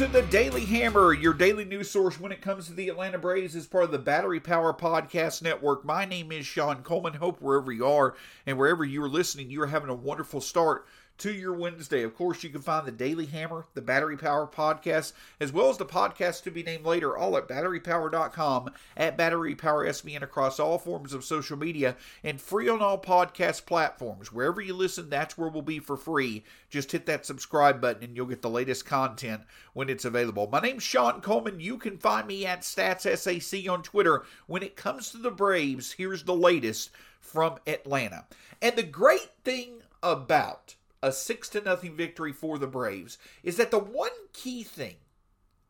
To the Daily Hammer, your daily news source when it comes to the Atlanta Braves as part of the Battery Power Podcast Network. My name is Shawn Coleman. Hope wherever you are and wherever you are listening, you are having a wonderful start to your Wednesday. Of course, you can find the Daily Hammer, the Battery Power Podcast, as well as the podcast to be named later, all at batterypower.com, at Battery Power SBN across all forms of social media, and free on all podcast platforms. Wherever you listen, that's where we'll be for free. Just hit that subscribe button and you'll get the latest content when it's available. My name's Shawn Coleman. You can find me at StatsSAC on Twitter. When it comes to the Braves, here's the latest from Atlanta. And the great thing about a six to nothing victory for the Braves is that the one key thing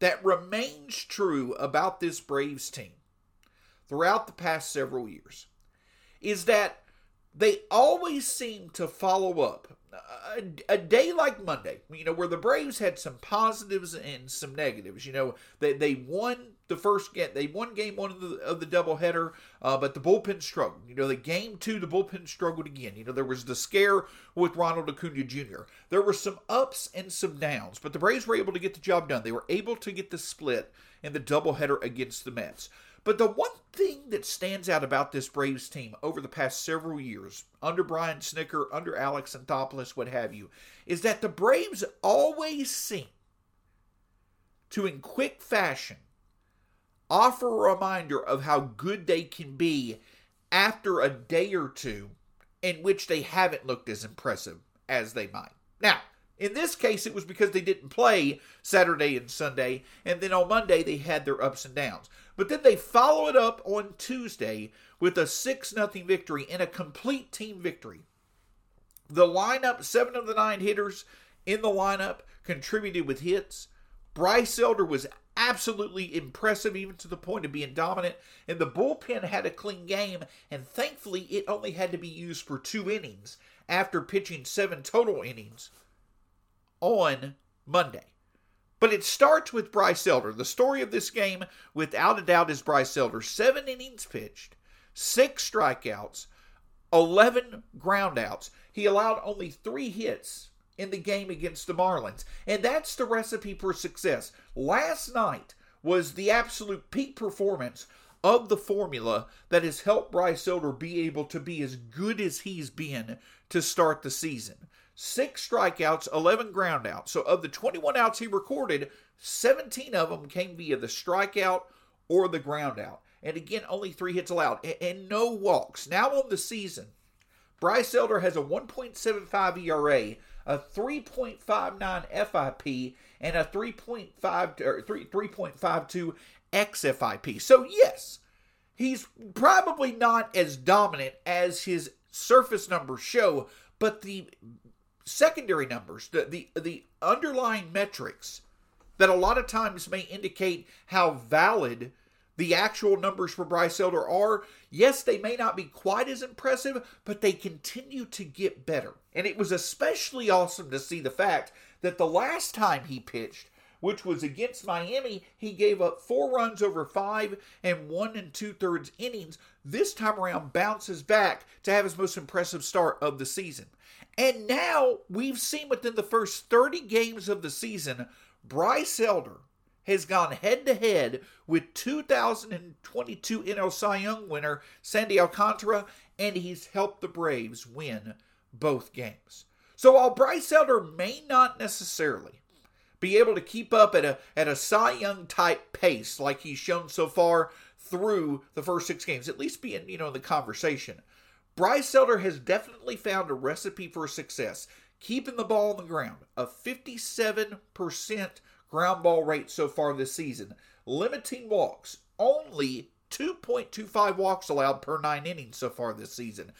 that remains true about this Braves team throughout the past several years is that they always seem to follow up a, a, day like Monday, you know, where the Braves had some positives and some negatives. You know, they they won the first game, they won game one of the of the doubleheader, uh, but the bullpen struggled. You know, the game two, the bullpen struggled again. You know, there was the scare with Ronald Acuna Jr. There were some ups and some downs, but the Braves were able to get the job done. They were able to get the split in the doubleheader against the Mets. But the one thing that stands out about this Braves team over the past several years, under Brian Snitker, under Alex Anthopoulos, what have you, is that the Braves always seem to, in quick fashion, offer a reminder of how good they can be after a day or two in which they haven't looked as impressive as they might. Now, in this case, it was because they didn't play Saturday and Sunday, and then on Monday they had their ups and downs. But then they follow it up on Tuesday with a 6 0 victory and a complete team victory. The lineup, seven of the nine hitters in the lineup contributed with hits. Bryce Elder was absolutely impressive, even to the point of being dominant. And the bullpen had a clean game, and thankfully, it only had to be used for two innings after pitching seven total innings on Monday. But it starts with Bryce Elder. The story of this game, without a doubt, is Bryce Elder. Seven innings pitched, six strikeouts, 11 groundouts. He allowed only three hits in the game against the Marlins. And that's the recipe for success. Last night was the absolute peak performance of the formula that has helped Bryce Elder be able to be as good as he's been to start the season six strikeouts, 11 groundouts. So of the 21 outs he recorded, 17 of them came via the strikeout or the groundout. And again, only three hits allowed and, and no walks. Now on the season, Bryce Elder has a 1.75 ERA, a 3.59 FIP, and a 3.5 or 3, 3.52 xFIP. So yes, he's probably not as dominant as his surface numbers show, but the secondary numbers, the, the, the underlying metrics that a lot of times may indicate how valid the actual numbers for Bryce Elder are. Yes, they may not be quite as impressive, but they continue to get better. And it was especially awesome to see the fact that the last time he pitched, which was against Miami, he gave up four runs over five and one and two thirds innings. This time around, bounces back to have his most impressive start of the season. And now we've seen within the first 30 games of the season, Bryce Elder has gone head to head with 2022 NL Cy Young winner Sandy Alcantara, and he's helped the Braves win both games. So while Bryce Elder may not necessarily be able to keep up at a at a Cy Young type pace like he's shown so far through the first six games, at least be in you know the conversation. Bryce Elder has definitely found a recipe for success, keeping the ball on the ground. A 57% ground ball rate so far this season, limiting walks. Only 2.25 walks allowed per nine innings so far this season.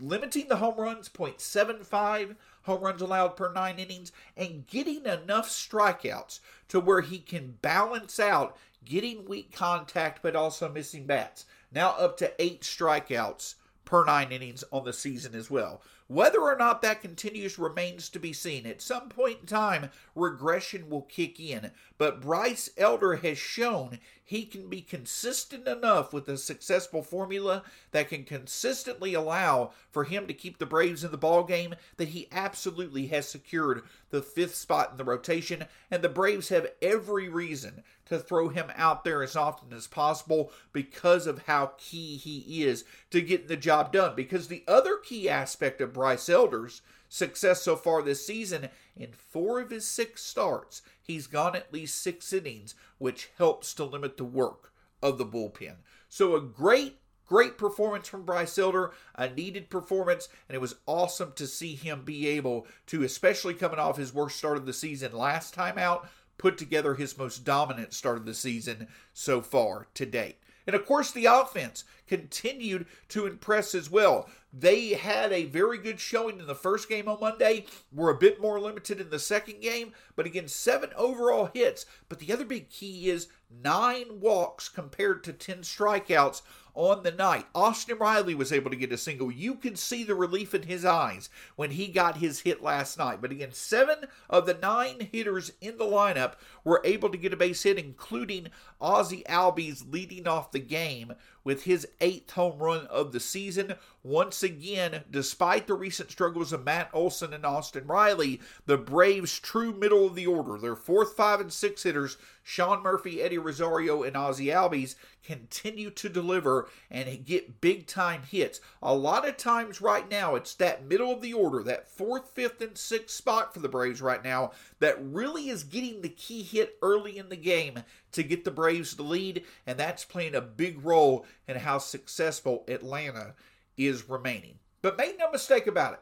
Limiting the home runs, 0.75 home runs allowed per nine innings, and getting enough strikeouts to where he can balance out getting weak contact but also missing bats. Now up to eight strikeouts per nine innings on the season as well. Whether or not that continues remains to be seen. At some point in time, regression will kick in, but Bryce Elder has shown he can be consistent enough with a successful formula that can consistently allow for him to keep the Braves in the ball game that he absolutely has secured the fifth spot in the rotation and the Braves have every reason to throw him out there as often as possible because of how key he is to getting the job done because the other key aspect of Bryce Elder's success so far this season in 4 of his 6 starts he's gone at least six innings, which helps to limit the work of the bullpen. So a great Great performance from Bryce Elder, a needed performance, and it was awesome to see him be able to, especially coming off his worst start of the season last time out, put together his most dominant start of the season so far to date. And of course, the offense continued to impress as well. They had a very good showing in the first game on Monday, were a bit more limited in the second game, but again, seven overall hits. But the other big key is nine walks compared to 10 strikeouts on the night. Austin Riley was able to get a single. You could see the relief in his eyes when he got his hit last night. But again, seven of the nine hitters in the lineup were able to get a base hit, including Ozzie Albies leading off the game with his eighth home run of the season. Once again, despite the recent struggles of Matt Olson and Austin Riley, the Braves' true middle of the order, their fourth, five, and six hitters, Sean Murphy, Eddie Rosario, and Ozzie Albies, continue to deliver and get big time hits. A lot of times right now, it's that middle of the order, that fourth, fifth, and sixth spot for the Braves right now, that really is getting the key hit early in the game to get the Braves the lead, and that's playing a big role in how successful Atlanta is remaining. But make no mistake about it.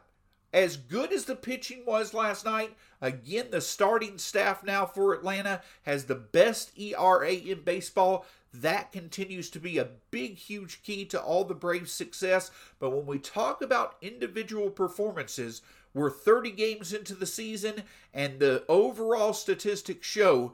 As good as the pitching was last night, again, the starting staff now for Atlanta has the best ERA in baseball. That continues to be a big, huge key to all the Braves' success. But when we talk about individual performances, we're 30 games into the season, and the overall statistics show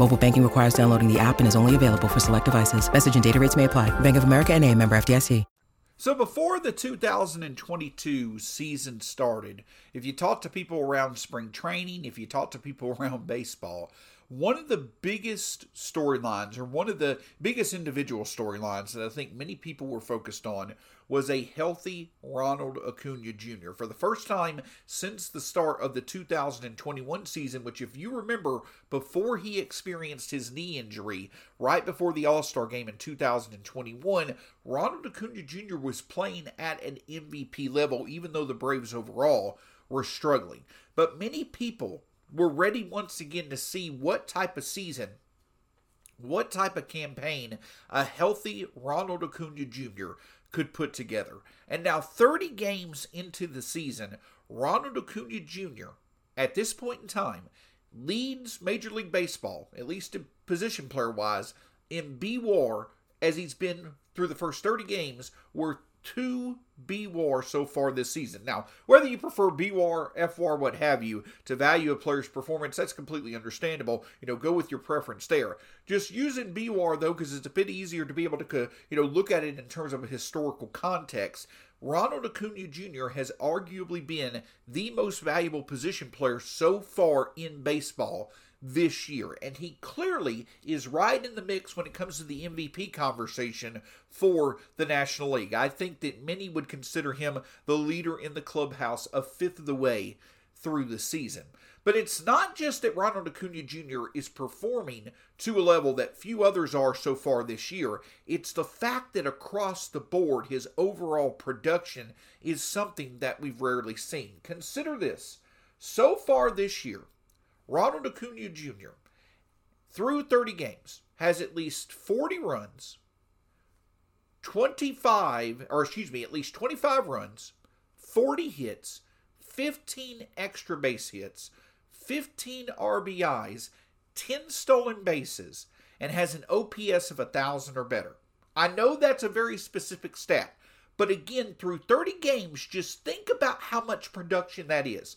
Mobile banking requires downloading the app and is only available for select devices. Message and data rates may apply. Bank of America and a member FDIC. So before the 2022 season started, if you talk to people around spring training, if you talk to people around baseball, one of the biggest storylines, or one of the biggest individual storylines that I think many people were focused on, was a healthy Ronald Acuna Jr. For the first time since the start of the 2021 season, which, if you remember, before he experienced his knee injury, right before the All Star game in 2021, Ronald Acuna Jr. was playing at an MVP level, even though the Braves overall were struggling. But many people were ready once again to see what type of season, what type of campaign a healthy Ronald Acuna Jr. could put together. And now, 30 games into the season, Ronald Acuna Jr., at this point in time, leads Major League Baseball, at least in position player wise, in B WAR as he's been through the first 30 games, where two B WAR so far this season. Now, whether you prefer B WAR, F WAR, what have you, to value a player's performance, that's completely understandable. You know, go with your preference there. Just using B WAR, though, because it's a bit easier to be able to, you know, look at it in terms of a historical context. Ronald Acuna Jr. has arguably been the most valuable position player so far in baseball this year. And he clearly is right in the mix when it comes to the MVP conversation for the National League. I think that many would consider him the leader in the clubhouse a fifth of the way through the season. But it's not just that Ronald Acuna Jr. is performing to a level that few others are so far this year. It's the fact that across the board, his overall production is something that we've rarely seen. Consider this. So far this year, Ronald Acuna Jr., through 30 games, has at least 40 runs, 25, or excuse me, at least 25 runs, 40 hits, 15 extra base hits, 15 RBIs, 10 stolen bases, and has an OPS of 1,000 or better. I know that's a very specific stat, but again, through 30 games, just think about how much production that is.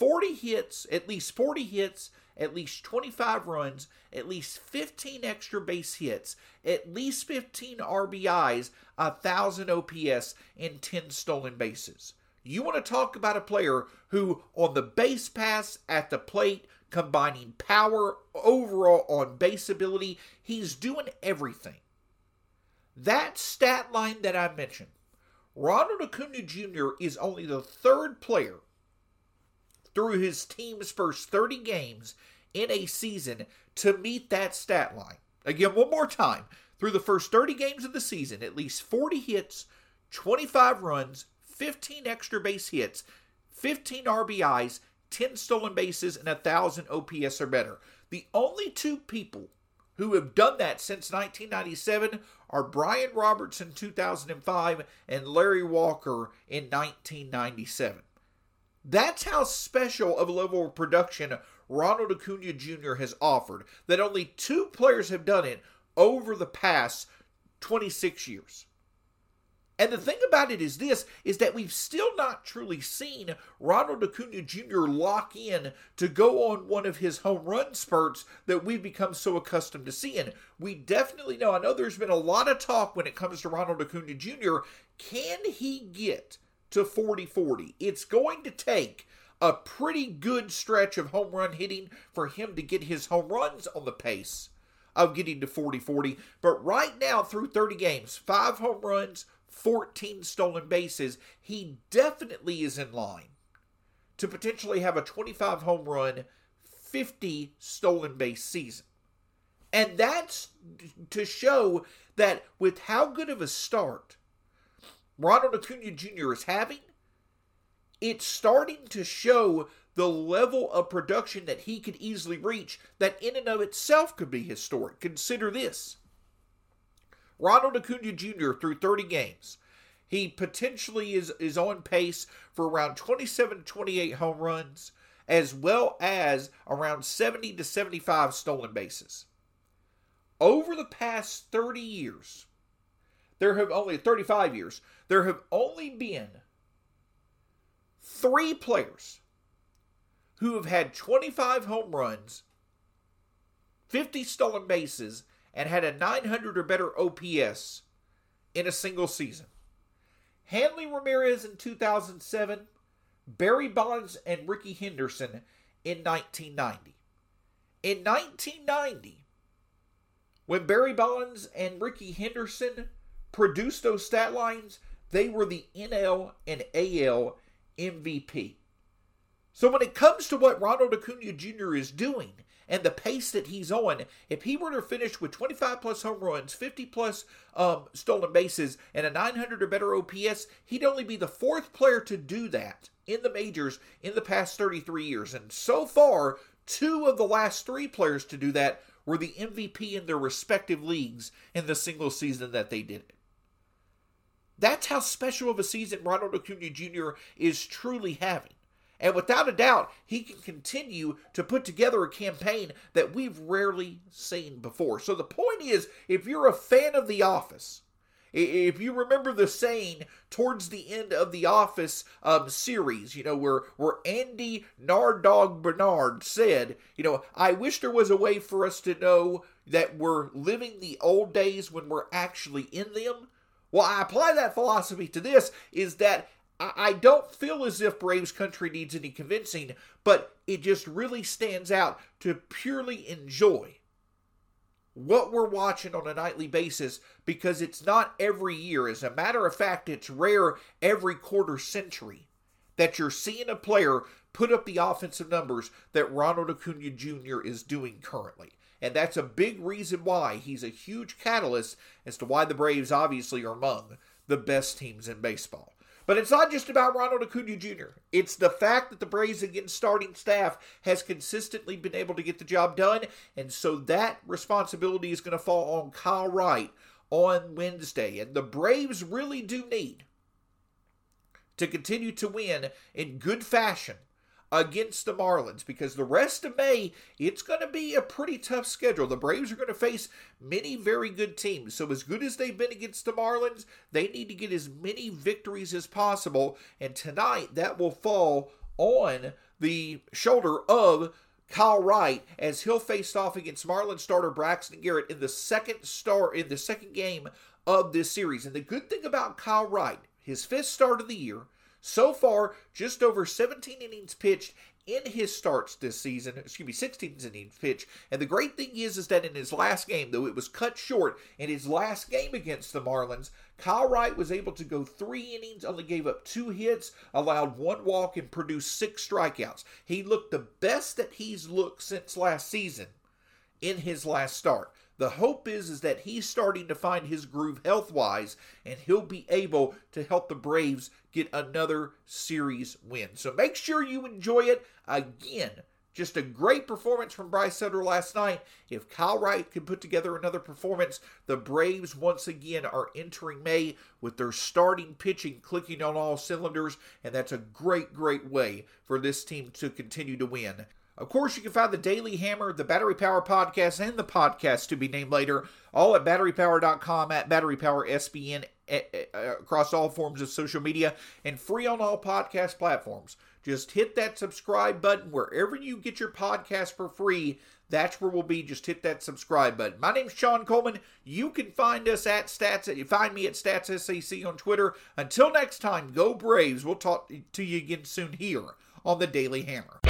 40 hits, at least 40 hits, at least 25 runs, at least 15 extra base hits, at least 15 RBIs, 1,000 OPS, and 10 stolen bases. You want to talk about a player who, on the base pass at the plate, combining power overall on base ability, he's doing everything. That stat line that I mentioned, Ronald Acuna Jr. is only the third player through his team's first 30 games in a season to meet that stat line. Again, one more time. Through the first 30 games of the season, at least 40 hits, 25 runs, 15 extra base hits, 15 RBIs, 10 stolen bases, and 1,000 OPS or better. The only two people who have done that since 1997 are Brian Roberts in 2005 and Larry Walker in 1997. That's how special of a level of production Ronald Acuna Jr. has offered, that only two players have done it over the past 26 years. And the thing about it is this is that we've still not truly seen Ronald Acuna Jr. lock in to go on one of his home run spurts that we've become so accustomed to seeing. We definitely know, I know there's been a lot of talk when it comes to Ronald Acuna Jr. Can he get to 40 40? It's going to take a pretty good stretch of home run hitting for him to get his home runs on the pace of getting to 40 40. But right now, through 30 games, five home runs, 14 stolen bases, he definitely is in line to potentially have a 25 home run, 50 stolen base season. And that's to show that with how good of a start Ronald Acuna Jr. is having, it's starting to show the level of production that he could easily reach that in and of itself could be historic. Consider this. Ronald Acuna Jr. through 30 games. He potentially is, is on pace for around 27 28 home runs, as well as around 70 to 75 stolen bases. Over the past 30 years, there have only 35 years, there have only been three players who have had 25 home runs, 50 stolen bases, and had a 900 or better OPS in a single season. Hanley Ramirez in 2007, Barry Bonds and Rickey Henderson in 1990. In 1990, when Barry Bonds and Rickey Henderson produced those stat lines, they were the NL and AL MVP. So when it comes to what Ronald Acuna Jr. is doing and the pace that he's on, if he were to finish with 25 plus home runs, 50 plus um, stolen bases, and a 900 or better OPS, he'd only be the fourth player to do that in the majors in the past 33 years. And so far, two of the last three players to do that were the MVP in their respective leagues in the single season that they did it. That's how special of a season Ronald Acuna Jr. is truly having. And without a doubt, he can continue to put together a campaign that we've rarely seen before. So the point is if you're a fan of The Office, if you remember the saying towards the end of the Office um, series, you know, where, where Andy Nardog Bernard said, you know, I wish there was a way for us to know that we're living the old days when we're actually in them. Well, I apply that philosophy to this is that I don't feel as if Braves country needs any convincing, but it just really stands out to purely enjoy what we're watching on a nightly basis because it's not every year. As a matter of fact, it's rare every quarter century that you're seeing a player put up the offensive numbers that Ronald Acuna Jr. is doing currently. And that's a big reason why he's a huge catalyst as to why the Braves obviously are among the best teams in baseball. But it's not just about Ronald Acuna Jr. It's the fact that the Braves against starting staff has consistently been able to get the job done, and so that responsibility is going to fall on Kyle Wright on Wednesday. And the Braves really do need to continue to win in good fashion against the Marlins because the rest of May, it's going to be a pretty tough schedule. The Braves are going to face many very good teams. So, as good as they've been against the Marlins, they need to get as many victories as possible. And tonight, that will fall on the shoulder of Kyle Wright as he'll face off against Marlins starter Braxton Garrett in the second star in the second game of this series. And the good thing about Kyle Wright, his fifth start of the year, so far, just over 17 innings pitched in his starts this season. Excuse me, 16 innings pitched. And the great thing is, is that in his last game, though it was cut short, in his last game against the Marlins, Kyle Wright was able to go three innings, only gave up two hits, allowed one walk, and produced six strikeouts. He looked the best that he's looked since last season in his last start. The hope is is that he's starting to find his groove health-wise and he'll be able to help the Braves get another series win. So make sure you enjoy it. Again, just a great performance from Bryce Sutter last night. If Kyle Wright can put together another performance, the Braves once again are entering May with their starting pitching clicking on all cylinders, and that's a great, great way for this team to continue to win. Of course, you can find the Daily Hammer, the Battery Power Podcast, and the podcast to be named later, all at batterypower.com, at batterypowersbn, across all forms of social media, and free on all podcast platforms. Just hit that subscribe button wherever you get your podcast for free. That's where we'll be. Just hit that subscribe button. My name's Shawn Coleman. You can find us at Stats. You find me at StatsSAC on Twitter. Until next time, go Braves. We'll talk to you again soon here on the Daily Hammer.